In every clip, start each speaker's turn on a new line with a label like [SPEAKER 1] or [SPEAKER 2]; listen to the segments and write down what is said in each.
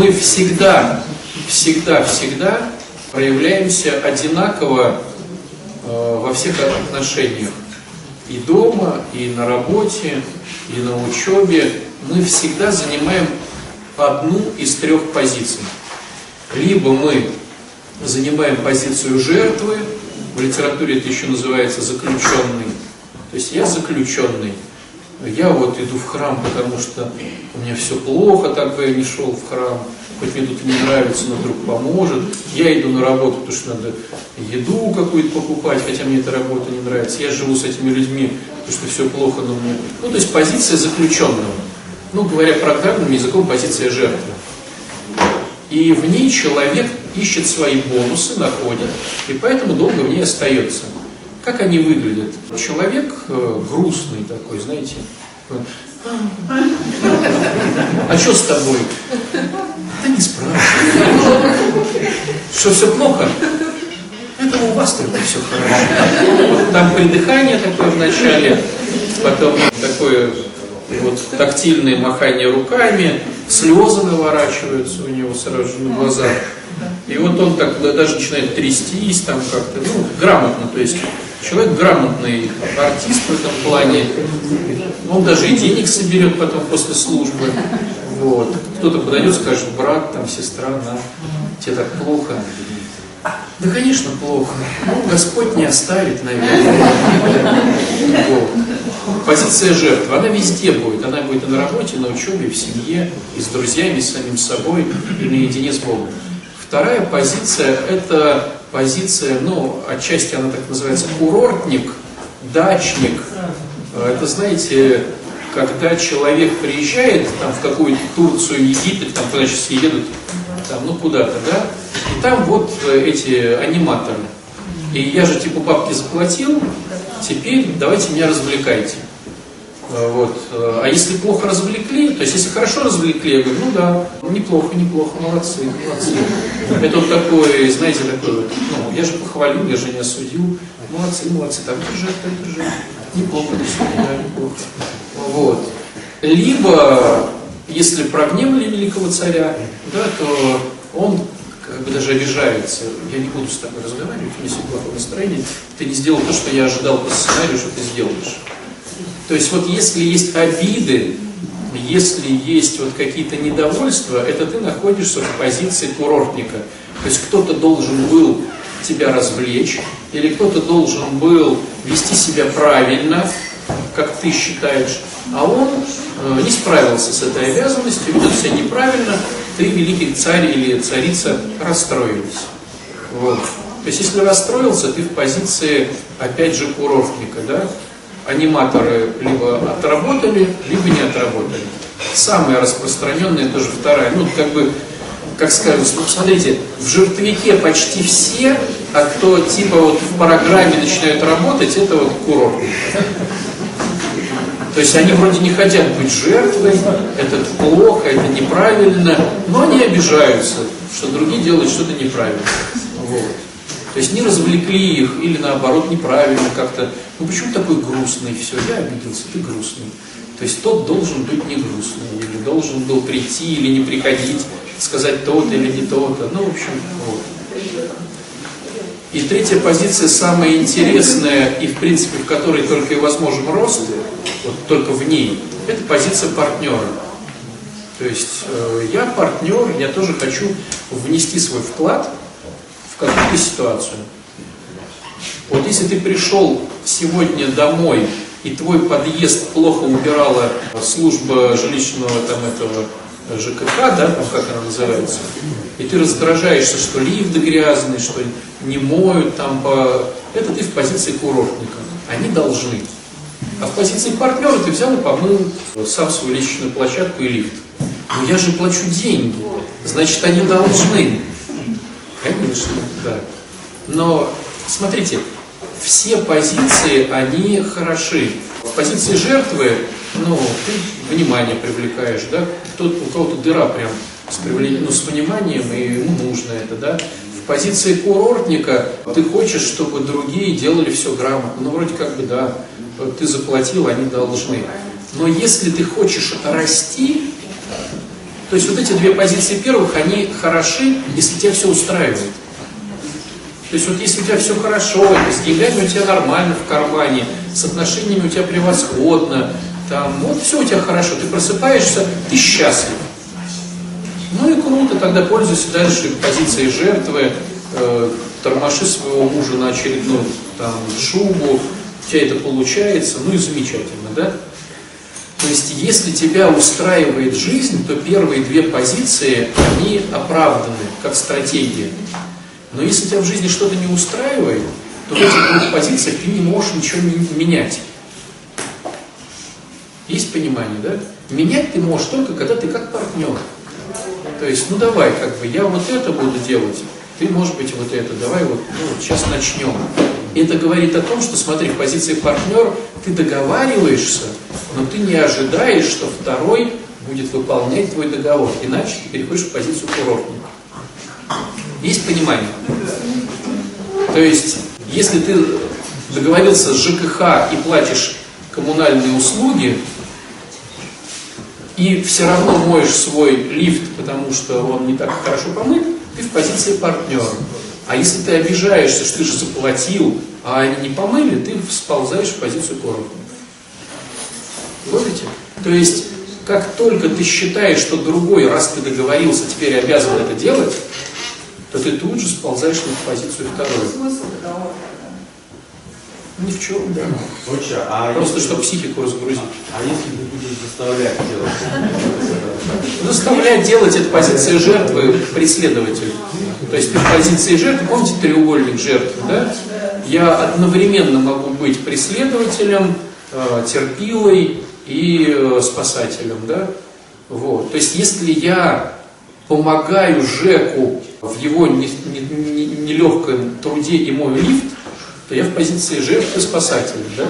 [SPEAKER 1] мы всегда, всегда, всегда проявляемся одинаково э, во всех отношениях. И дома, и на работе, и на учебе. Мы всегда занимаем одну из трех позиций. Либо мы занимаем позицию жертвы, в литературе это еще называется заключенный. То есть я заключенный. Я вот иду в храм, потому что у меня все плохо, так бы я не шел в храм. Хоть мне тут не нравится, но вдруг поможет. Я иду на работу, потому что надо еду какую-то покупать, хотя мне эта работа не нравится. Я живу с этими людьми, потому что все плохо, но мне... Ну, то есть позиция заключенного. Ну, говоря программным языком, позиция жертвы. И в ней человек ищет свои бонусы, находит, и поэтому долго в ней остается. Как они выглядят? Человек э, грустный такой, знаете. А что с тобой? Да не спрашивай. Что все плохо? Это у вас только все хорошо. Там придыхание такое вначале, потом такое вот тактильное махание руками, слезы наворачиваются у него сразу же на глазах. Вот он так даже начинает трястись там как-то, ну, грамотно, то есть человек грамотный артист в этом плане, он даже и денег соберет потом после службы. Вот. Кто-то подойдет, скажет, брат, там, сестра, на, тебе так плохо. Да, конечно, плохо. Ну, Господь не оставит, наверное. Вот. Позиция жертвы, она везде будет. Она будет и на работе, на учебе, в семье, и с друзьями, и с самим собой, и наедине с Богом. Вторая позиция – это позиция, ну, отчасти она так называется, курортник, дачник. Это, знаете, когда человек приезжает там, в какую-то Турцию, Египет, там куда сейчас едут, там, ну куда-то, да, и там вот э, эти аниматоры. И я же типа бабки заплатил, теперь давайте меня развлекайте. Э, вот. Э, а если плохо развлекли, то есть если хорошо развлекли, я говорю, ну да, неплохо, неплохо, молодцы, молодцы. Это вот такой, знаете, такой вот, ну, я же похвалю, я же не осудил. Молодцы, молодцы, так держать, так держать. Неплохо, да, неплохо. Вот. Либо, если прогневали великого царя, да, то он как бы даже обижается. Я не буду с тобой разговаривать, у меня сегодня плохое настроение. Ты не сделал то, что я ожидал по сценарию, что ты сделаешь. То есть вот если есть обиды, если есть вот какие-то недовольства, это ты находишься в позиции курортника. То есть кто-то должен был тебя развлечь, или кто-то должен был вести себя правильно, как ты считаешь, а он э, не справился с этой обязанностью, ведет себя неправильно, ты, великий царь или царица, расстроились. Вот. То есть, если расстроился, ты в позиции, опять же, курортника, да? Аниматоры либо отработали, либо не отработали. Самая распространенная тоже вторая. Ну, как бы, как сказать, ну, смотрите, в жертвяке почти все, а кто типа вот в программе начинают работать, это вот курорт. То есть они вроде не хотят быть жертвой, это плохо, это неправильно, но они обижаются, что другие делают что-то неправильно. Вот. То есть не развлекли их, или наоборот неправильно как-то. Ну почему такой грустный? Все, я обиделся, ты грустный. То есть тот должен быть не грустный, или должен был прийти, или не приходить, сказать то-то или не то-то. Ну, в общем, вот. И третья позиция, самая интересная, и в принципе в которой только и возможен рост, вот только в ней, это позиция партнера. То есть э, я партнер, я тоже хочу внести свой вклад какую-то ситуацию. Вот если ты пришел сегодня домой, и твой подъезд плохо убирала служба жилищного там этого ЖКХ, да, там как она называется, и ты раздражаешься, что лифт грязный, что не моют там по... Это ты в позиции курортника. Они должны. А в позиции партнера ты взял и помыл сам свою личную площадку и лифт. Но я же плачу деньги, значит они должны. Конечно, да. Но смотрите, все позиции, они хороши. В позиции жертвы, ну, ты внимание привлекаешь, да, Тут у кого-то дыра прям с, ну, с вниманием, и ему нужно это, да. В позиции курортника ты хочешь, чтобы другие делали все грамотно. Ну, вроде как бы, да, ты заплатил, они должны. Но если ты хочешь расти, То есть вот эти две позиции первых, они хороши, если тебя все устраивает. То есть вот если у тебя все хорошо, с деньгами у тебя нормально в кармане, с отношениями у тебя превосходно, там, вот все у тебя хорошо, ты просыпаешься, ты счастлив. Ну и круто, тогда пользуйся дальше позицией жертвы, э, тормоши своего мужа на очередную там, шубу, у тебя это получается, ну и замечательно, да? То есть, если тебя устраивает жизнь, то первые две позиции, они оправданы, как стратегия. Но если тебя в жизни что-то не устраивает, то в этих двух позициях ты не можешь ничего менять. Есть понимание, да? Менять ты можешь только, когда ты как партнер. То есть, ну давай, как бы, я вот это буду делать, ты, может быть, вот это, давай вот, ну, вот сейчас начнем. Это говорит о том, что, смотри, в позиции партнер ты договариваешься, но ты не ожидаешь, что второй будет выполнять твой договор, иначе ты переходишь в позицию курортника. Есть понимание? То есть, если ты договорился с ЖКХ и платишь коммунальные услуги, и все равно моешь свой лифт, потому что он не так хорошо помыт, ты в позиции партнера. А если ты обижаешься, что ты же заплатил, а они не помыли, ты сползаешь в позицию коробка. Помните? То есть, как только ты считаешь, что другой, раз ты договорился, теперь обязан это делать, то ты тут же сползаешь на позицию второй. Ни в чем, да.
[SPEAKER 2] Лучше, а
[SPEAKER 1] Просто
[SPEAKER 2] если-
[SPEAKER 1] чтобы психику разгрузить.
[SPEAKER 2] А если ты будешь заставлять делать?
[SPEAKER 1] Заставлять делать это позиция жертвы преследователя. То есть в позиции жертвы, помните треугольник жертвы, да? Я одновременно могу быть преследователем, э, терпилой и э, спасателем, да? Вот. То есть если я помогаю Жеку в его не- не- не- нелегком труде и мою лифт, то я в позиции жертвы спасателя, да?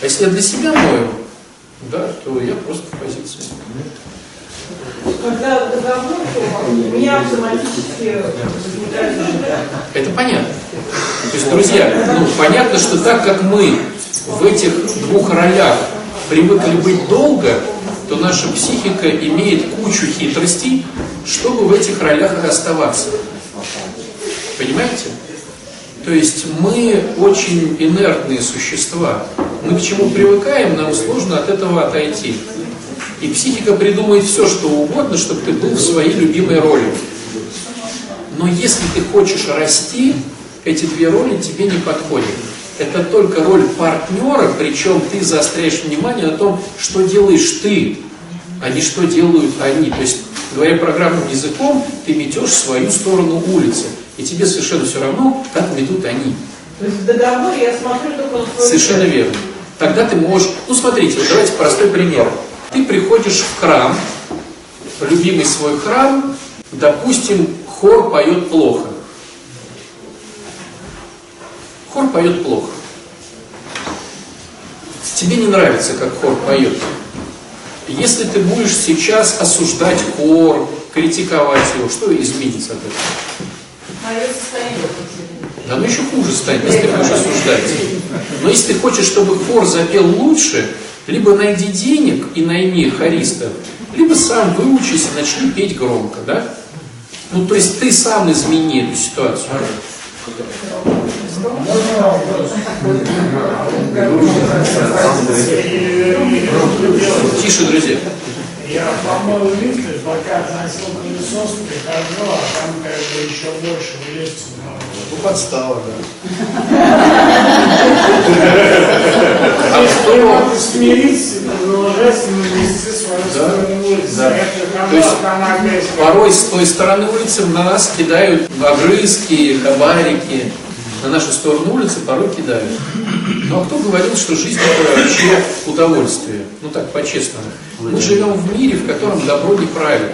[SPEAKER 1] А если я для себя мою, да, то я просто в позиции. Это понятно. То есть, друзья, ну, понятно, что так как мы в этих двух ролях привыкли быть долго, то наша психика имеет кучу хитростей, чтобы в этих ролях оставаться. Понимаете? То есть мы очень инертные существа. Мы к чему привыкаем, нам сложно от этого отойти. И психика придумает все, что угодно, чтобы ты был в своей любимой роли. Но если ты хочешь расти, эти две роли тебе не подходят. Это только роль партнера, причем ты заостряешь внимание на том, что делаешь ты, а не что делают они. То есть, говоря программным языком, ты метешь свою сторону улицы. И тебе совершенно все равно, как метут они.
[SPEAKER 3] То есть в договоре я смотрю только на свою
[SPEAKER 1] Совершенно верно. Тогда ты можешь... Ну, смотрите, вот давайте простой пример. Ты приходишь в храм, любимый свой храм, допустим, хор поет плохо. Хор поет плохо. Тебе не нравится, как хор поет. Если ты будешь сейчас осуждать хор, критиковать его, что изменится от этого? Да ну еще хуже станет, если ты будешь осуждать. Но если ты хочешь, чтобы хор запел лучше, либо найди денег и найми хористов, либо сам выучись и начни петь громко, да? Ну, то есть ты сам измени эту ситуацию. Тише, друзья.
[SPEAKER 4] Я помыл лифты, пока относил пылесос, прихожу, а там как бы еще больше надо.
[SPEAKER 2] Ну, подстава, да.
[SPEAKER 1] А
[SPEAKER 4] Что смириться, сторону улицы.
[SPEAKER 1] да.
[SPEAKER 4] Это
[SPEAKER 1] То есть Порой с той стороны улицы на нас кидают огрызки, хабарики. На нашу сторону улицы порой кидают. Ну а кто говорил, что жизнь это вообще удовольствие? Ну так, по-честному. Мы живем в мире, в котором добро не правит.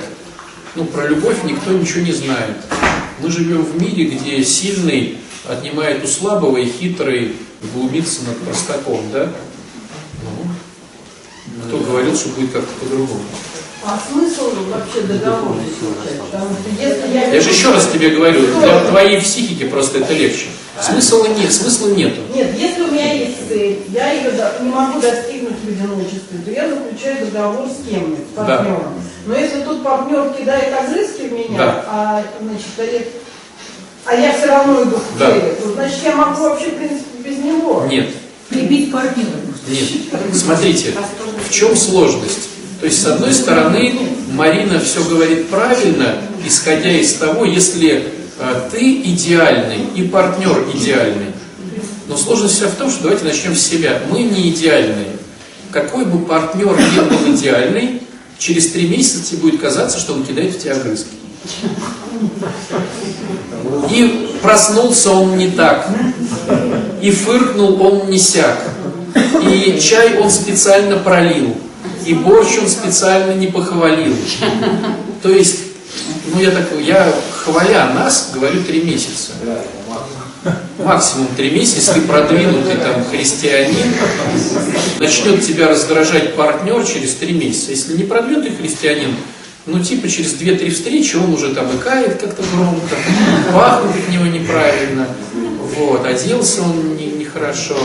[SPEAKER 1] Ну, про любовь никто ничего не знает. Мы живем в мире, где сильный отнимает у слабого и хитрый глумится над простаком, да? Ну, кто говорил, что будет как-то по-другому?
[SPEAKER 3] А смысл вообще договора если я...
[SPEAKER 1] Я же еще раз тебе говорю, для твоей психики просто это легче. Смысла нет, смысла нету.
[SPEAKER 3] Нет, если у меня есть цель, я ее не могу достигнуть в одиночестве, то я заключаю договор с кем-нибудь, с
[SPEAKER 1] Да.
[SPEAKER 3] партнером. Но если тут партнер кидает огрызки в меня,
[SPEAKER 1] Да.
[SPEAKER 3] а, значит, а я, а я все равно иду к
[SPEAKER 1] Да.
[SPEAKER 3] то значит я могу вообще, в принципе, без него.
[SPEAKER 1] Нет,
[SPEAKER 5] Прибить партнера.
[SPEAKER 1] нет. Смотрите, в чем сложность? То есть, с одной стороны, Марина все говорит правильно, исходя из того, если э, ты идеальный и партнер идеальный. Но сложность вся в том, что давайте начнем с себя. Мы не идеальные. Какой бы партнер ни был идеальный, через три месяца тебе будет казаться, что он кидает в тебя огрызки. И проснулся он не так, и фыркнул он не сяк, и чай он специально пролил, и борщ он специально не похвалил. То есть, ну я так, я хваля нас, говорю три месяца. Максимум три месяца, если продвинутый там христианин, начнет тебя раздражать партнер через три месяца. Если не продвинутый христианин, ну типа через две-три встречи он уже там икает как-то громко, пахнет от него неправильно, вот, оделся он не- нехорошо.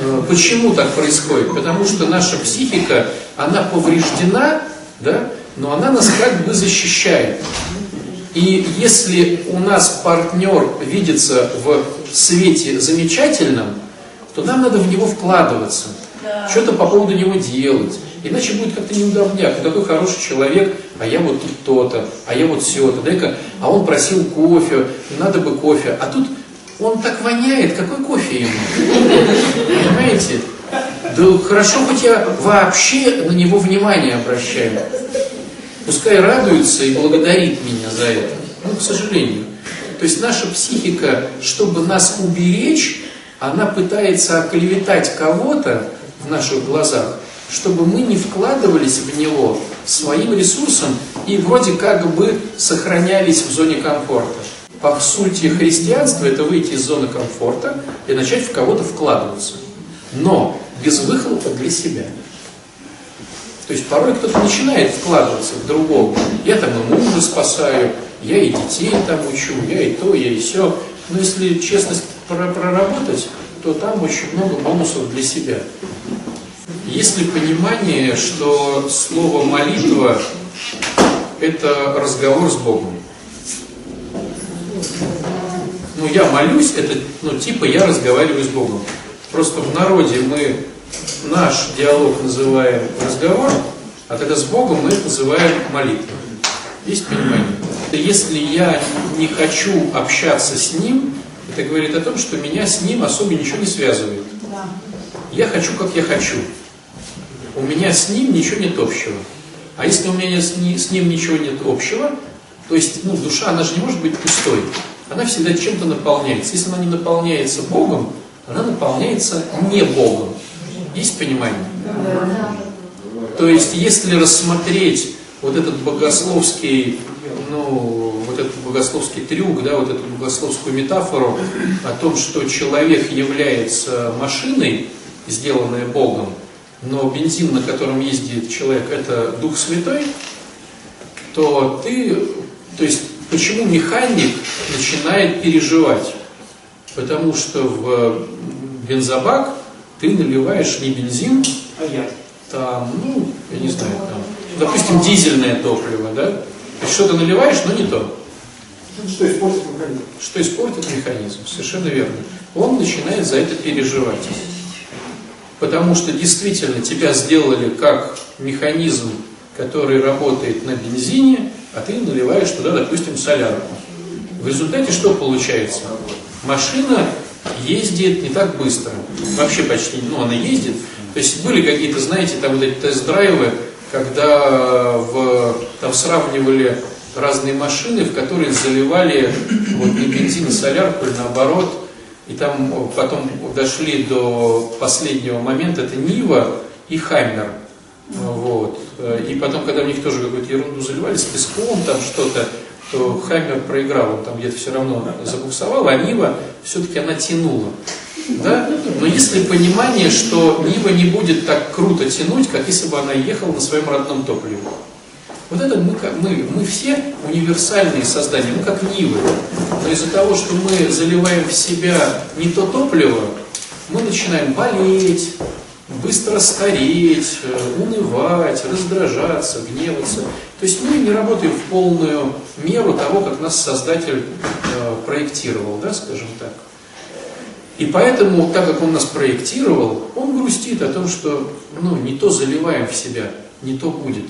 [SPEAKER 1] Э, Почему так происходит? Потому что наша психика, она повреждена, да, но она нас как бы защищает. И если у нас партнер видится в свете замечательном, то нам надо в него вкладываться, что-то по поводу него делать. Иначе будет как-то неудобняк. Ты такой хороший человек, а я вот тут то-то, а я вот все-то, дай-ка, а он просил кофе, надо бы кофе. А тут он так воняет, какой кофе ему? Понимаете? Да хорошо, хоть я вообще на него внимание обращаю. Пускай радуется и благодарит меня за это. Ну, к сожалению. То есть наша психика, чтобы нас уберечь, она пытается оклеветать кого-то в наших глазах, чтобы мы не вкладывались в него своим ресурсом и вроде как бы сохранялись в зоне комфорта. По сути, христианство – это выйти из зоны комфорта и начать в кого-то вкладываться. Но без выхлопа для себя. То есть порой кто-то начинает вкладываться в другого. Я там и мужа спасаю, я и детей там учу, я и то, я и все. Но если честность про- проработать, то там очень много бонусов для себя. Есть ли понимание, что слово молитва – это разговор с Богом? Ну, я молюсь, это, ну, типа я разговариваю с Богом. Просто в народе мы наш диалог называем разговор, а тогда с Богом мы это называем молитвой. Есть понимание? Это если я не хочу общаться с Ним, это говорит о том, что меня с Ним особо ничего не связывает. Я хочу, как я хочу. У меня с Ним ничего нет общего. А если у меня с, ни- с Ним ничего нет общего, то есть, ну, душа, она же не может быть пустой. Она всегда чем-то наполняется. Если она не наполняется Богом, она наполняется не Богом. Есть понимание? То есть, если рассмотреть вот этот богословский, ну, вот этот богословский трюк, да, вот эту богословскую метафору о том, что человек является машиной, сделанной Богом, но бензин, на котором ездит человек, это Дух Святой, то ты, то есть, почему механик начинает переживать? Потому что в бензобак ты наливаешь не бензин,
[SPEAKER 2] А я?
[SPEAKER 1] там, ну, я не знаю, там, допустим, дизельное топливо, да? То есть что-то наливаешь, но не то.
[SPEAKER 2] Что испортит механизм?
[SPEAKER 1] Что испортит механизм, совершенно верно. Он начинает за это переживать. Потому что действительно тебя сделали как механизм, который работает на бензине, а ты наливаешь туда, допустим, солярку. В результате что получается? Машина ездит не так быстро. Вообще почти, ну она ездит. То есть были какие-то, знаете, там вот эти тест-драйвы, когда в, там сравнивали разные машины, в которые заливали вот не бензин, а солярку или наоборот. И там потом дошли до последнего момента, это Нива и Хаммер. Вот. И потом, когда в них тоже какую-то ерунду заливали, с песком там что-то, то Хаммер проиграл, он там где-то все равно забуксовал, а Нива все-таки она тянула. Да? Но если понимание, что Нива не будет так круто тянуть, как если бы она ехала на своем родном топливе. Вот это мы, мы, мы все универсальные создания, мы как Нивы. Но из-за того, что мы заливаем в себя не то топливо, мы начинаем болеть, быстро стареть, э, унывать, раздражаться, гневаться. То есть мы не работаем в полную меру того, как нас Создатель э, проектировал, да, скажем так. И поэтому, так как он нас проектировал, он грустит о том, что ну, не то заливаем в себя, не то будет.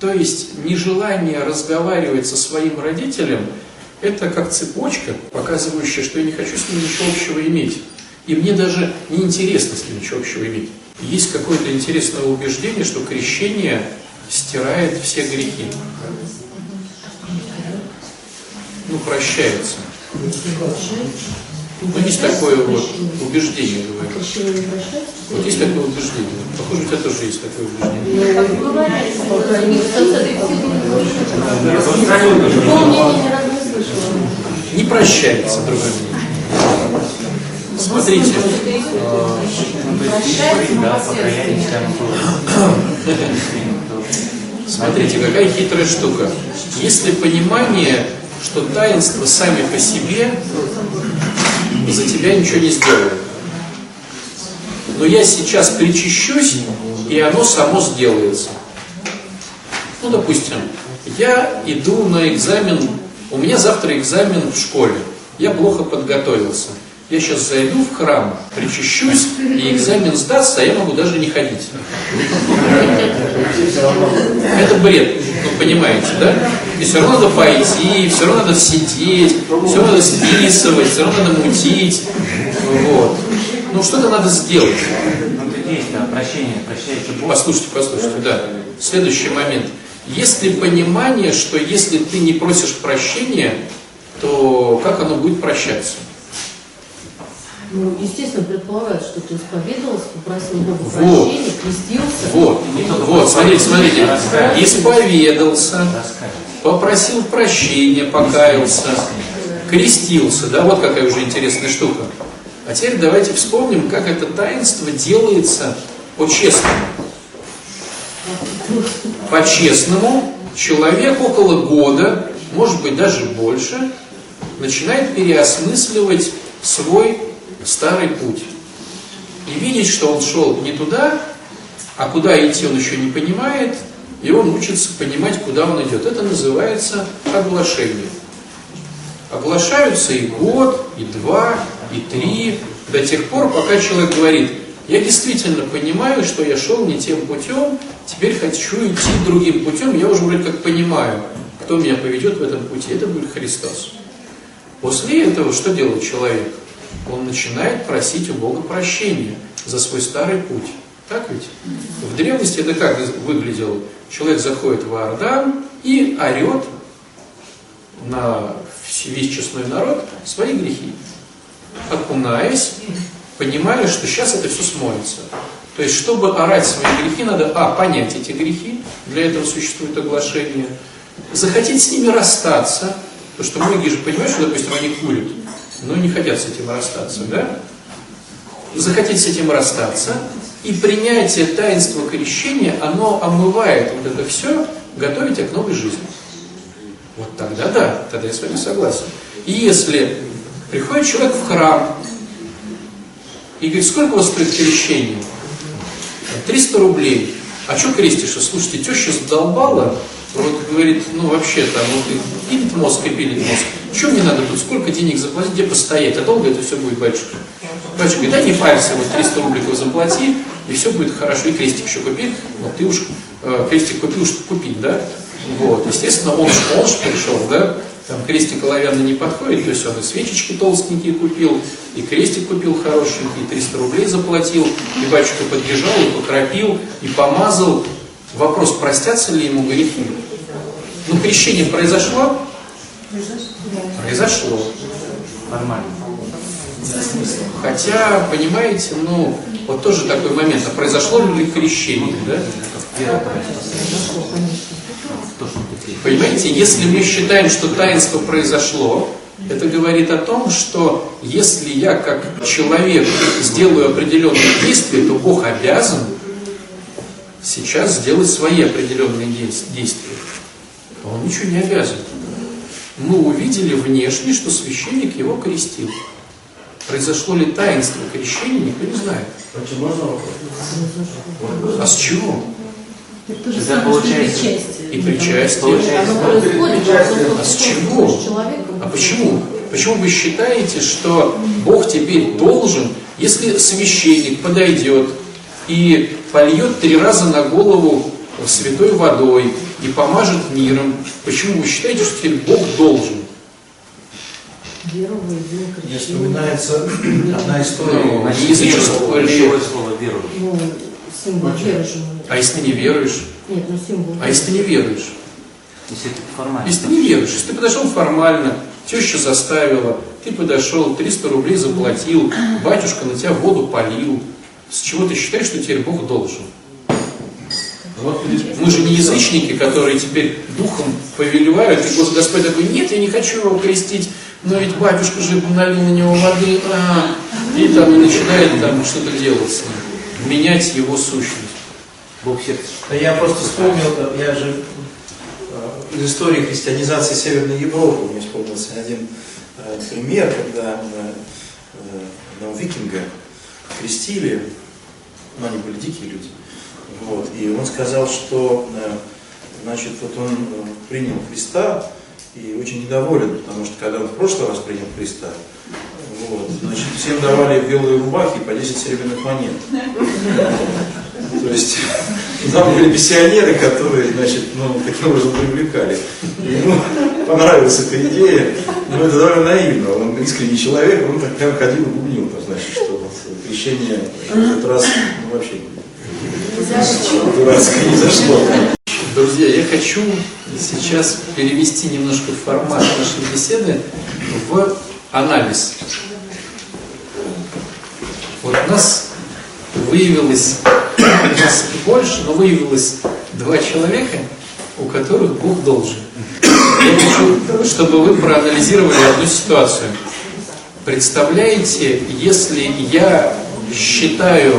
[SPEAKER 1] То есть нежелание разговаривать со своим родителем – это как цепочка, показывающая, что я не хочу с ним ничего общего иметь. И мне даже не интересно с ним ничего общего иметь. Есть какое-то интересное убеждение, что крещение стирает все грехи. Ну, прощается. Ну, есть такое вот убеждение, говорю. Вот есть такое убеждение. Похоже, у тебя тоже есть такое убеждение. Не прощается, другое мнение. Смотрите. Смотрите, какая хитрая штука. Если понимание, что таинства сами по себе за тебя ничего не сделают. Но я сейчас причащусь, и оно само сделается. Ну, допустим, я иду на экзамен, у меня завтра экзамен в школе, я плохо подготовился. Я сейчас зайду в храм, причащусь, и экзамен сдастся, а я могу даже не ходить. Это бред, вы понимаете, да? И все равно надо пойти, все равно надо сидеть, все равно надо списывать, все равно надо мутить. Вот. Ну что-то надо сделать.
[SPEAKER 2] Ну, прощение, прощаете Бог.
[SPEAKER 1] Послушайте, послушайте, да. Следующий момент. Есть ли понимание, что если ты не просишь прощения, то как оно будет прощаться?
[SPEAKER 3] Ну, естественно, предполагает, что ты исповедовался, попросил Бога
[SPEAKER 1] Вот.
[SPEAKER 3] прощения, крестился.
[SPEAKER 1] Вот, вот, смотрите, смотрите. Исповедался, попросил прощения, покаялся, крестился, да, вот какая уже интересная штука. А теперь давайте вспомним, как это таинство делается по-честному. По-честному человек около года, может быть даже больше, начинает переосмысливать свой старый путь. И видеть, что он шел не туда, а куда идти он еще не понимает, и он учится понимать, куда он идет. Это называется оглашение. Оглашаются и год, и два, и три, до тех пор, пока человек говорит, я действительно понимаю, что я шел не тем путем, теперь хочу идти другим путем, я уже вроде как понимаю, кто меня поведет в этом пути, это будет Христос. После этого что делает человек? Он начинает просить у Бога прощения за свой старый путь. Так ведь? В древности это как выглядело? Человек заходит в Иордан и орет на весь честной народ свои грехи. Окунаясь, понимая, что сейчас это все смоется. То есть, чтобы орать свои грехи, надо, а, понять эти грехи, для этого существует оглашение, захотеть с ними расстаться, потому что многие же понимают, что, допустим, они курят, но не хотят с этим расстаться, да? Захотеть с этим расстаться, и принятие таинства крещения, оно омывает вот это все, готовить тебя к новой жизни. Вот тогда да, тогда я с вами согласен. И если приходит человек в храм и говорит, сколько у вас стоит крещение? 300 рублей. А что крестишься? Слушайте, теща задолбала, вот говорит, ну вообще там, вот, пилит мозг и пилит мозг. Что мне надо тут, сколько денег заплатить, где постоять? А долго это все будет, батюшка? Батюшка говорит, да не парься, вот 300 рубликов заплати, и все будет хорошо. И крестик еще купи, ну ты уж э, крестик купил, что купить, да? Вот, естественно, он, ж- он же пришел, да? Там крестик оловянный не подходит, то есть он и свечечки толстенькие купил, и крестик купил хорошенький, и 300 рублей заплатил, и батюшка подбежал, и покропил, и помазал. Вопрос, простятся ли ему грехи? Ну, крещение произошло? Произошло.
[SPEAKER 2] Нормально.
[SPEAKER 1] Хотя, понимаете, ну, вот тоже такой момент, а произошло ли крещение, да? Понимаете, если мы считаем, что таинство произошло, это говорит о том, что если я как человек сделаю определенные действия, то Бог обязан сейчас сделать свои определенные действия. А он ничего не обязан. Мы увидели внешне, что священник его крестил. произошло ли таинство крещения, никто не знает.
[SPEAKER 2] Очень можно вопрос?
[SPEAKER 1] А с чего?
[SPEAKER 3] Это же самое,
[SPEAKER 2] получается-
[SPEAKER 3] причастие.
[SPEAKER 1] И причастие.
[SPEAKER 2] Получается,
[SPEAKER 1] А с чего? А почему? Почему вы считаете, что Бог теперь должен, если священник подойдет и польет три раза на голову святой водой и помажет миром, почему вы считаете, что теперь Бог должен?
[SPEAKER 3] Веру в единое
[SPEAKER 5] Мне вспоминается одна история.
[SPEAKER 1] Ну,
[SPEAKER 2] Значит,
[SPEAKER 1] язычество
[SPEAKER 2] веру,
[SPEAKER 1] ли-
[SPEAKER 2] ключевое слово веру.
[SPEAKER 3] Ну, символ веры же. мы-
[SPEAKER 1] А если ты не веруешь?
[SPEAKER 3] Нет, ну символ.
[SPEAKER 1] А если ты не веруешь?
[SPEAKER 2] Если это формально.
[SPEAKER 1] Если ты не веруешь, если ты подошел формально, теща заставила, ты подошел, 300 рублей заплатил, батюшка на тебя воду полил, с чего ты считаешь, что теперь Бог должен? Мы же не язычники, которые теперь духом повелевают, и Гос- Господь такой, нет, я не хочу его крестить, но ведь батюшка же налил на него воды, а, и там и начинает там что-то делать с ним, менять его сущность.
[SPEAKER 2] Бог сердце.
[SPEAKER 5] Я просто вспомнил, я же э, из истории христианизации Северной Европы мне вспомнился один э, пример, когда э, одного викинга крестили, ну они были дикие люди, вот, и он сказал, что э, значит, вот он э, принял Христа и очень недоволен, потому что когда он в прошлый раз принял Христа, вот, значит, всем давали белые рубахи по 10 серебряных монет. То есть там были миссионеры, которые, значит, ну, таким образом привлекали. Ему понравилась эта идея, но это довольно наивно. Он искренний человек, он так прям ходил и бубнил, значит, что крещение в этот раз ну, вообще дурацкое не зашло.
[SPEAKER 1] Друзья, я хочу сейчас перевести немножко формат нашей беседы в анализ. Вот у нас выявилось, у нас больше, но выявилось два человека, у которых Бог должен. Я хочу, чтобы вы проанализировали одну ситуацию. Представляете, если я считаю,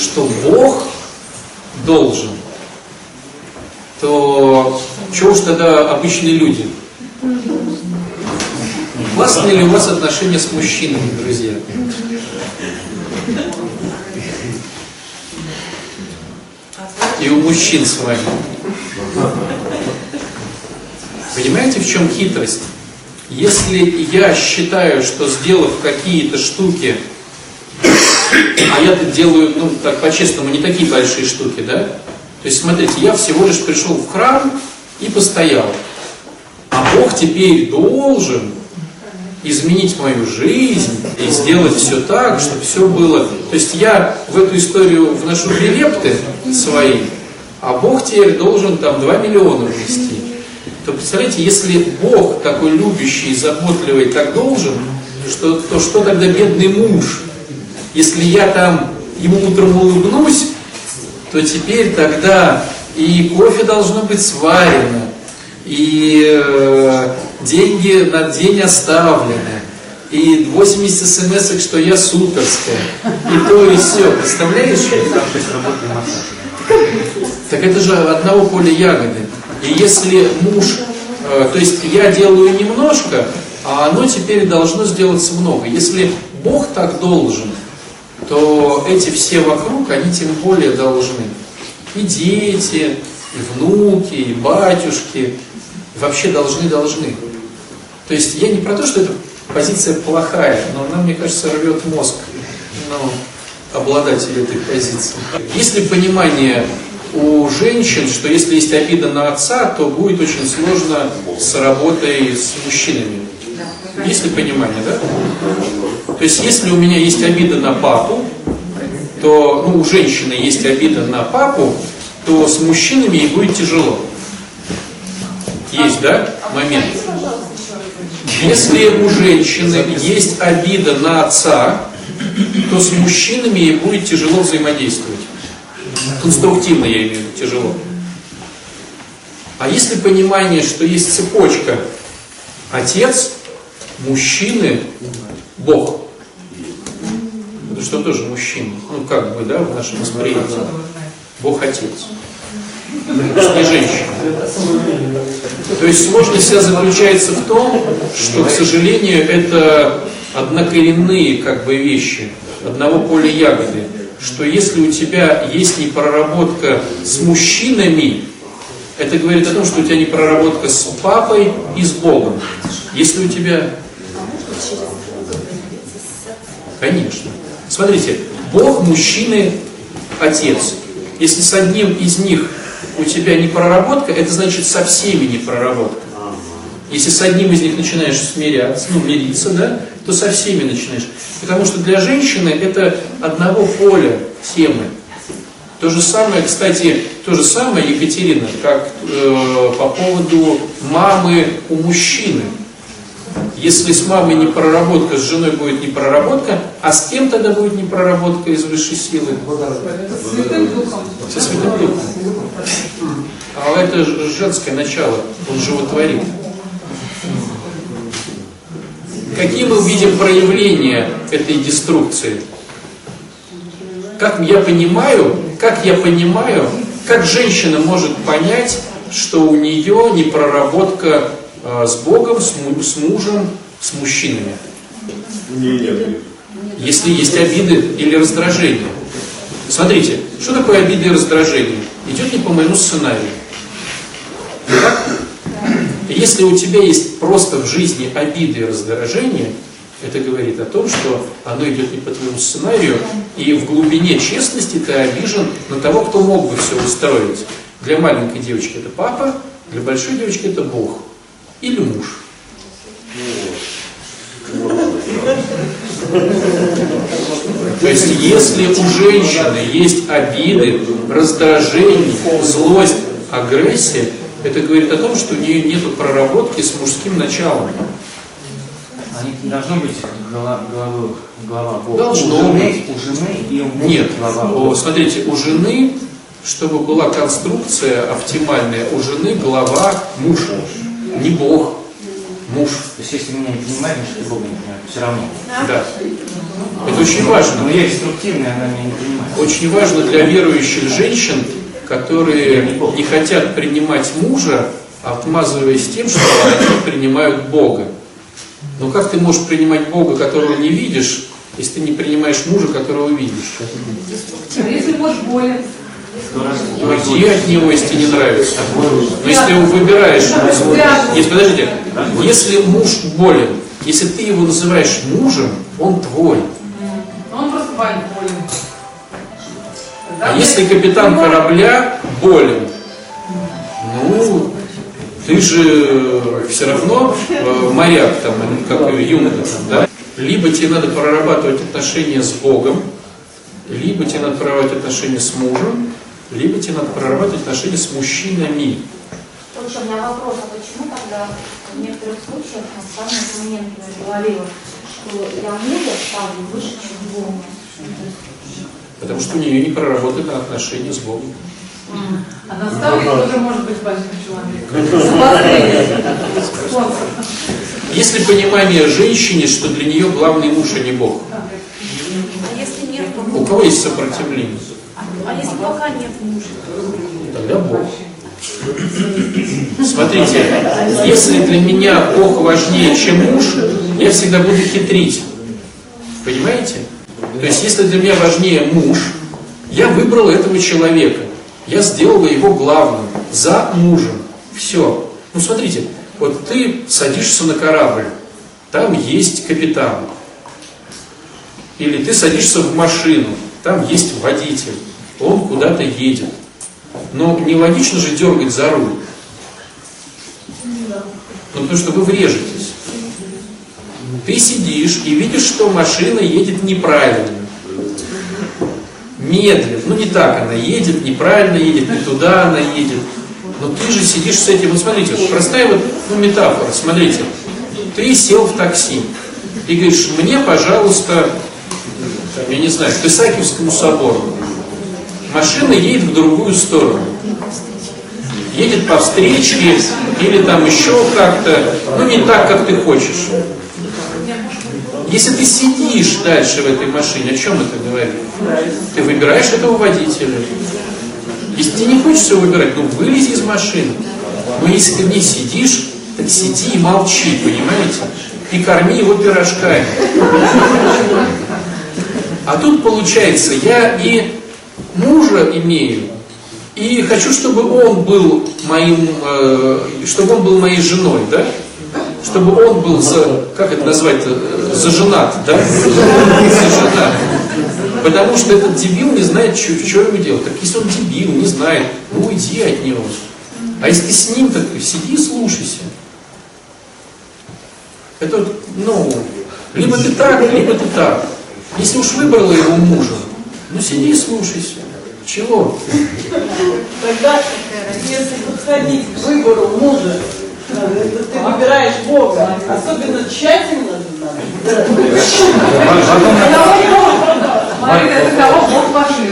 [SPEAKER 1] что Бог должен, то что уж тогда обычные люди? Классные ли у вас отношения с мужчинами, друзья? И у мужчин с вами. Понимаете, в чем хитрость? Если я считаю, что сделав какие-то штуки, а я тут делаю, ну, так по-честному, не такие большие штуки, да? То есть, смотрите, я всего лишь пришел в храм и постоял. А Бог теперь должен изменить мою жизнь и сделать все так, чтобы все было. То есть я в эту историю вношу две лепты свои, а Бог теперь должен там 2 миллиона внести. То представляете, если Бог такой любящий, заботливый так должен, что, то что тогда бедный муж? Если я там ему утром улыбнусь, то теперь тогда и кофе должно быть сварено, и э, деньги на день оставлены, и 80 смс что я суперская, и то, и все. Представляешь? Так это же одного поля ягоды. И если муж, э, то есть я делаю немножко, а оно теперь должно сделаться много. Если Бог так должен, то эти все вокруг, они тем более должны. И дети, и внуки, и батюшки вообще должны, должны. То есть я не про то, что эта позиция плохая, но она, мне кажется, рвет мозг ну, обладателя этой позиции. Есть ли понимание у женщин, что если есть обида на отца, то будет очень сложно с работой с мужчинами? Есть ли понимание, да? То есть если у меня есть обида на папу, то ну, у женщины есть обида на папу, то с мужчинами ей будет тяжело. Есть, да, момент? Если у женщины есть обида на отца, то с мужчинами ей будет тяжело взаимодействовать. Конструктивно я имею в виду тяжело. А если понимание, что есть цепочка, отец, мужчины, Бог, это что тоже мужчина, ну как бы, да, в нашем восприятии. Бог отец. Не женщина. То есть сложность вся заключается в том, что, к сожалению, это однокоренные как бы вещи, одного поля ягоды, что если у тебя есть непроработка с мужчинами, это говорит о том, что у тебя непроработка с папой и с Богом. Если у тебя... Конечно. Смотрите, Бог, мужчины, отец. Если с одним из них у тебя не проработка, это значит со всеми не проработка. Если с одним из них начинаешь смиряться, ну, мириться, да, то со всеми начинаешь. Потому что для женщины это одного поля темы. То же самое, кстати, то же самое, Екатерина, как э, по поводу мамы у мужчины. Если с мамой не проработка, с женой будет не проработка, а с кем тогда будет не проработка из высшей силы?
[SPEAKER 3] Святым Духом.
[SPEAKER 1] Со Святым Духом. А это женское начало, он животворит. Какие мы видим проявления этой деструкции? Как я понимаю, как я понимаю, как женщина может понять, что у нее непроработка э, с Богом, с мужем, с мужчинами? Если есть обиды или раздражение. Смотрите, что такое обиды и раздражение? Идет не по моему сценарию. Так? Если у тебя есть просто в жизни обиды и раздражение, это говорит о том, что оно идет не по твоему сценарию, и в глубине честности ты обижен на того, кто мог бы все устроить. Для маленькой девочки это папа, для большой девочки это Бог или муж. То есть, если у женщины есть обиды, раздражение, злость, агрессия, это говорит о том, что у нее нет проработки с мужским началом.
[SPEAKER 6] А должно быть голова, головы, голова Бога.
[SPEAKER 1] Должно
[SPEAKER 6] у жены. У жены и у мужа
[SPEAKER 1] Нет,
[SPEAKER 6] голова Бога.
[SPEAKER 1] смотрите, у жены, чтобы была конструкция оптимальная, у жены глава муж, не Бог, муж.
[SPEAKER 6] То есть если меня не понимает, значит и Бога не понимает. Все равно.
[SPEAKER 1] Да. Это очень важно.
[SPEAKER 6] Но я деструктивный, она меня не понимает.
[SPEAKER 1] Очень важно для верующих женщин, которые не хотят принимать мужа, отмазываясь тем, что они принимают Бога. Но как ты можешь принимать Бога, которого не видишь, если ты не принимаешь мужа, которого видишь?
[SPEAKER 3] А если муж болен?
[SPEAKER 1] Уйди от него, если тебе не нравится. Но если ты его выбираешь, нет, подождите, если муж болен, если ты его называешь мужем, он твой.
[SPEAKER 3] Он просто болен.
[SPEAKER 1] А если капитан корабля болен, ну, ты же все равно э, моряк, там, или как юнга, да? Либо тебе надо прорабатывать отношения с Богом, либо тебе надо прорабатывать отношения с мужем, либо тебе надо прорабатывать отношения с мужчинами.
[SPEAKER 7] Слушай, у меня вопрос, а почему тогда в некоторых случаях, на самом момент я говорила, что я мужа ставлю выше, чем Бога?
[SPEAKER 1] Потому что у нее не проработаны отношения с Богом.
[SPEAKER 3] А наставник тоже может быть большим человеком. Обозрение. Спонсор.
[SPEAKER 1] Есть ли понимание женщине, что для нее главный муж, а не Бог?
[SPEAKER 7] А если нет,
[SPEAKER 1] У
[SPEAKER 7] то
[SPEAKER 1] кого есть сопротивление?
[SPEAKER 7] А если пока нет мужа?
[SPEAKER 1] Тогда Бог. Смотрите, если для меня Бог важнее, чем муж, я всегда буду хитрить. Понимаете? То есть, если для меня важнее муж, я выбрал этого человека. Я сделал его главным, за мужем. Все. Ну, смотрите, вот ты садишься на корабль, там есть капитан. Или ты садишься в машину, там есть водитель, он куда-то едет. Но нелогично же дергать за руль. Ну, потому что вы врежетесь. Ты сидишь и видишь, что машина едет неправильно. Медленно. Ну, не так она едет, неправильно едет, не туда она едет. Но ты же сидишь с этим. Вот смотрите, вот простая вот ну, метафора. Смотрите. Ты сел в такси и говоришь, мне, пожалуйста, я не знаю, к Исаакиевскому собору. Машина едет в другую сторону. Едет по встречке или там еще как-то, ну не так, как ты хочешь. Если ты сидишь дальше в этой машине, о чем это говорит? Ты выбираешь этого водителя. Если тебе не хочется его выбирать, ну вылези из машины. Но если ты в ней сидишь, так сиди и молчи, понимаете? и корми его пирожками. А тут получается, я и мужа имею, и хочу, чтобы он был моим, э, чтобы он был моей женой, да? Чтобы он был за, как это назвать, заженат, да? Заженат. Потому что этот дебил не знает, что, что ему делать. Так если он дебил, не знает, ну уйди от него. А если с ним, так сиди и слушайся. Это ну, либо ты так, либо ты так. Если уж выбрала его мужа, ну сиди и слушайся. Чего?
[SPEAKER 3] Тогда, если подходить к выбору мужа, э, ты выбираешь Бога, особенно тщательно надо. Марина, это кого Бог вошил?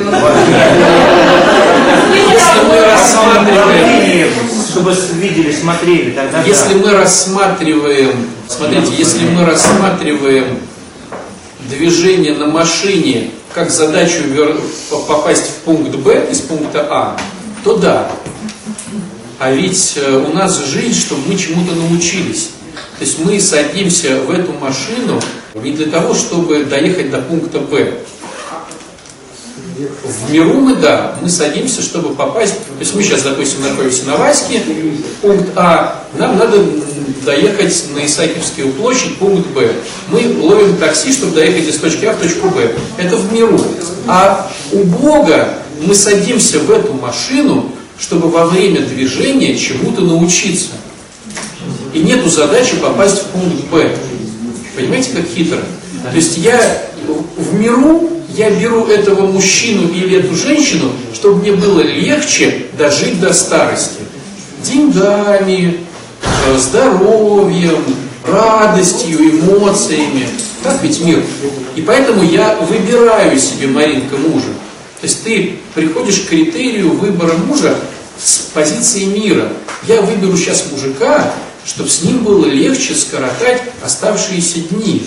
[SPEAKER 1] Если мы рассматриваем,
[SPEAKER 6] Чтобы видели, смотрели, тогда
[SPEAKER 1] если мы рассматриваем, смотрите, если мы рассматриваем движение на машине как задачу попасть в пункт Б из пункта А, то да. А ведь э, у нас жизнь, чтобы мы чему-то научились. То есть мы садимся в эту машину не для того, чтобы доехать до пункта Б. В миру мы, да, мы садимся, чтобы попасть, то есть мы сейчас, допустим, находимся на Ваське, пункт А, нам надо доехать на Исаакиевскую площадь, пункт Б. Мы ловим такси, чтобы доехать из точки А в точку Б. Это в миру. А у Бога мы садимся в эту машину, чтобы во время движения чему-то научиться. И нету задачи попасть в пункт Б. Понимаете, как хитро? То есть я в миру, я беру этого мужчину или эту женщину, чтобы мне было легче дожить до старости. Деньгами, э, здоровьем, радостью, эмоциями. Так ведь мир. И поэтому я выбираю себе, Маринка, мужа. То есть ты приходишь к критерию выбора мужа с позиции мира. Я выберу сейчас мужика, чтобы с ним было легче скоротать оставшиеся дни.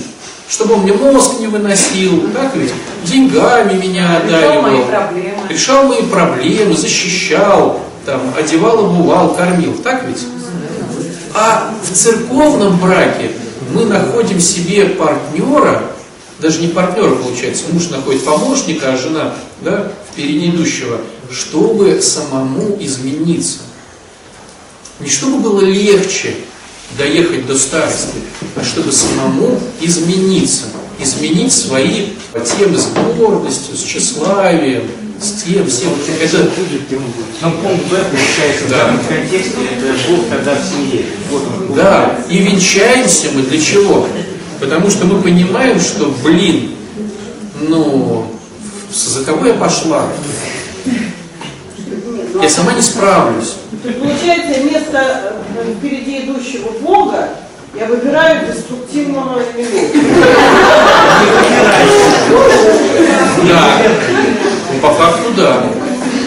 [SPEAKER 1] Чтобы он мне мозг не выносил, так ведь? Деньгами меня
[SPEAKER 3] Решал мои
[SPEAKER 1] одаривал.
[SPEAKER 3] проблемы.
[SPEAKER 1] Решал мои проблемы, защищал, там, одевал, обувал, кормил, так ведь? А в церковном браке мы находим себе партнера, даже не партнера получается, муж находит помощника, а жена да, впереди идущего, чтобы самому измениться. Не чтобы было легче доехать до старости, а чтобы самому измениться. Изменить свои темы с гордостью, с тщеславием, с тем, всем. Это,
[SPEAKER 6] Но пункт Б получается
[SPEAKER 1] Да.
[SPEAKER 6] в данном контексте, это Бог тогда в семье. Вот он,
[SPEAKER 1] Да, и венчаемся мы для чего? Потому что мы понимаем, что, блин, ну, за кого я пошла? Я сама не справлюсь.
[SPEAKER 3] То есть, получается, вместо э, впереди идущего Бога я выбираю деструктивного.
[SPEAKER 1] Да. Ну, по факту, да.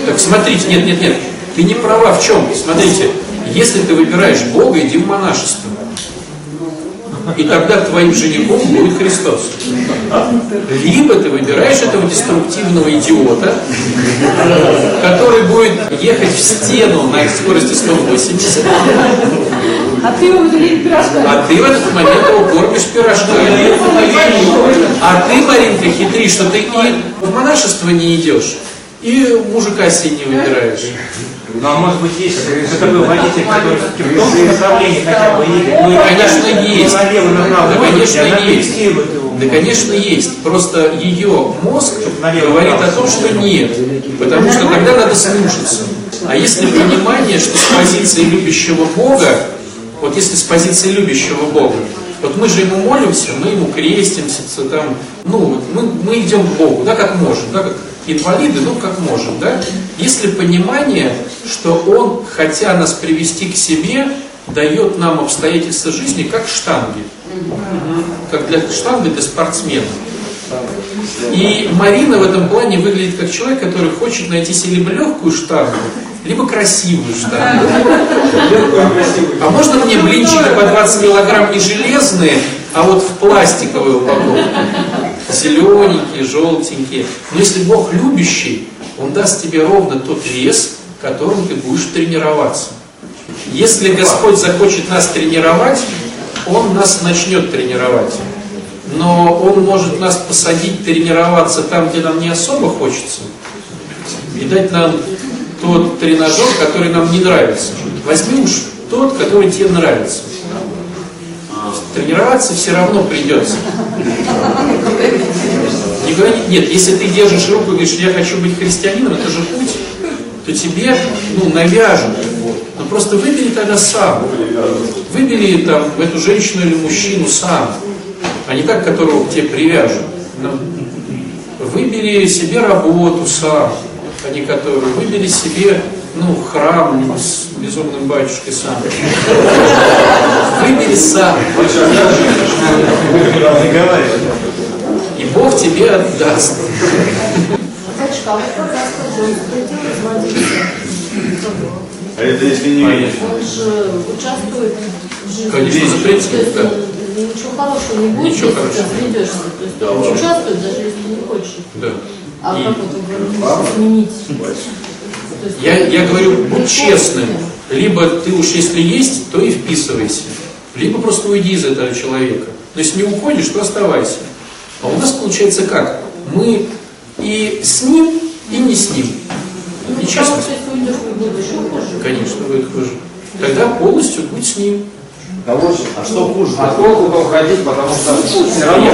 [SPEAKER 1] Так смотрите, нет, нет, нет. Ты не права в чем? Смотрите, если ты выбираешь Бога, иди в монашество. И тогда твоим женихом будет Христос. Либо ты выбираешь этого деструктивного идиота, который будет ехать в стену на скорости 180,
[SPEAKER 3] А ты его выделили пирожками.
[SPEAKER 1] а ты в этот момент его кормишь пирожками. А ты, Маринка, хитри, что ты и в монашество не идешь, и мужика не выбираешь.
[SPEAKER 6] Ну, а может быть, есть такой водитель, который в том направлении хотя бы едет. Ну, и
[SPEAKER 1] Конечно, есть.
[SPEAKER 6] Налево, направо.
[SPEAKER 1] Да, конечно, есть. Да, конечно, есть. Просто ее мозг говорит о том, что нет. Потому что тогда надо слушаться. А если понимание, что с позиции любящего Бога, вот если с позиции любящего Бога, вот мы же ему молимся, мы ему крестимся, там, ну, мы, мы идем к Богу, да, как можем, да, как инвалиды, ну, как можем, да. Если понимание, что Он, хотя нас привести к себе, дает нам обстоятельства жизни, как штанги. Как для штанги для спортсмена. И Марина в этом плане выглядит как человек, который хочет найти себе либо легкую штангу, либо красивую штангу. А можно мне блинчики по 20 килограмм не железные, а вот в пластиковой упаковке? Зелененькие, желтенькие. Но если Бог любящий, Он даст тебе ровно тот вес, которым ты будешь тренироваться. Если Господь захочет нас тренировать, он нас начнет тренировать. Но он может нас посадить тренироваться там, где нам не особо хочется, и дать нам тот тренажер, который нам не нравится. Возьми уж тот, который тебе нравится. Тренироваться все равно придется. Не говори, нет, если ты держишь руку и говоришь, я хочу быть христианином, это же путь, то тебе ну, навяжут. Но просто выбери тогда сам. Выбери там эту женщину или мужчину сам, а не так, которого к тебе привяжут. Ну, выбери себе работу сам, а не которую. Выбери себе ну, храм с безумным батюшкой сам. Выбери сам. И Бог тебе отдаст.
[SPEAKER 7] А?
[SPEAKER 2] А это если не видишь?
[SPEAKER 7] Он же участвует в жизни.
[SPEAKER 1] Конечно, запретил, да.
[SPEAKER 7] Ну, Ничего хорошего не будет,
[SPEAKER 1] Ничего
[SPEAKER 7] если ты
[SPEAKER 1] хорошего.
[SPEAKER 7] разведешься. То есть он участвует, даже если ты не хочешь.
[SPEAKER 1] Да.
[SPEAKER 7] А
[SPEAKER 1] И-
[SPEAKER 7] как говорит, изменить? То есть,
[SPEAKER 1] Я, я говорю, будь честным. Либо ты уж если есть, то и вписывайся. Либо просто уйди из этого человека. Но если не уходишь, то оставайся. А у нас получается как? Мы и с ним, и не с ним.
[SPEAKER 7] Ну, будет еще хуже.
[SPEAKER 1] Конечно, будет хуже. Тогда полностью будь с ним.
[SPEAKER 2] А что хуже?
[SPEAKER 6] А толку-то уходить, потому что все равно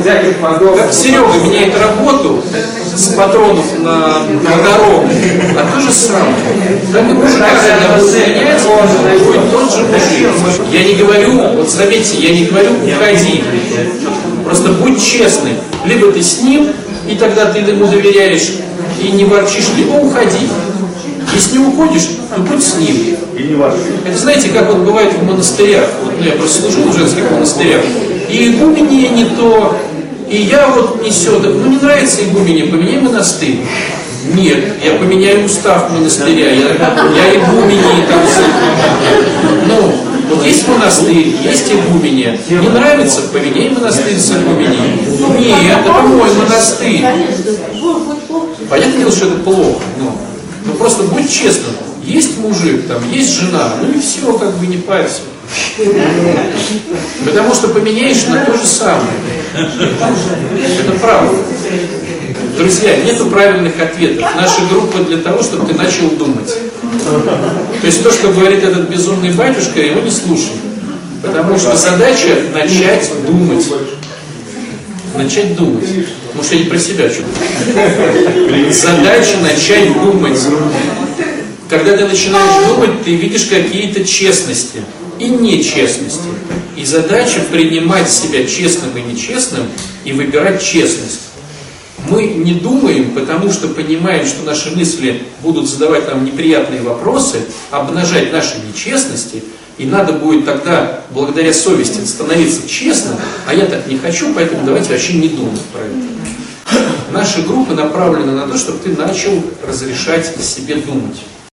[SPEAKER 6] всяких мозгов.
[SPEAKER 1] Как Серега меняет работу с патронов на, на дорогу, а то же самое. Так и мужик, когда будет тот же мужик. Я не говорю, вот заметьте, я не говорю уходи. Просто будь честным. Либо ты с ним, и тогда ты ему доверяешь и не ворчишь, либо уходи. Если не уходишь, то будь с ним.
[SPEAKER 2] И не ваш.
[SPEAKER 1] Это знаете, как вот бывает в монастырях. Вот ну, я просто служил в женских монастырях. И игуменье не то, и я вот не все. Так, ну не нравится игуменье, поменяй монастырь. Нет, я поменяю устав монастыря, я, я игуменье там Ну, вот есть монастырь, есть игуменье. Не нравится, поменяй монастырь с игуменьей. Нет, это мой монастырь. Понятное дело, что это плохо. Ну, ну просто будь честным. Есть мужик, там, есть жена, ну и все, как бы не парься. Потому что поменяешь на то же самое. Это правда. Друзья, нету правильных ответов. Наша группа для того, чтобы ты начал думать. То есть то, что говорит этот безумный батюшка, его не слушай. Потому что задача начать думать. Начать думать. Может, я не про себя что-то. Задача начать думать. Когда ты начинаешь думать, ты видишь какие-то честности и нечестности. И задача принимать себя честным и нечестным и выбирать честность. Мы не думаем, потому что понимаем, что наши мысли будут задавать нам неприятные вопросы, обнажать наши нечестности, и надо будет тогда, благодаря совести, становиться честным, а я так не хочу, поэтому давайте вообще не думать про это. Наша группа направлена на то, чтобы ты начал разрешать себе думать.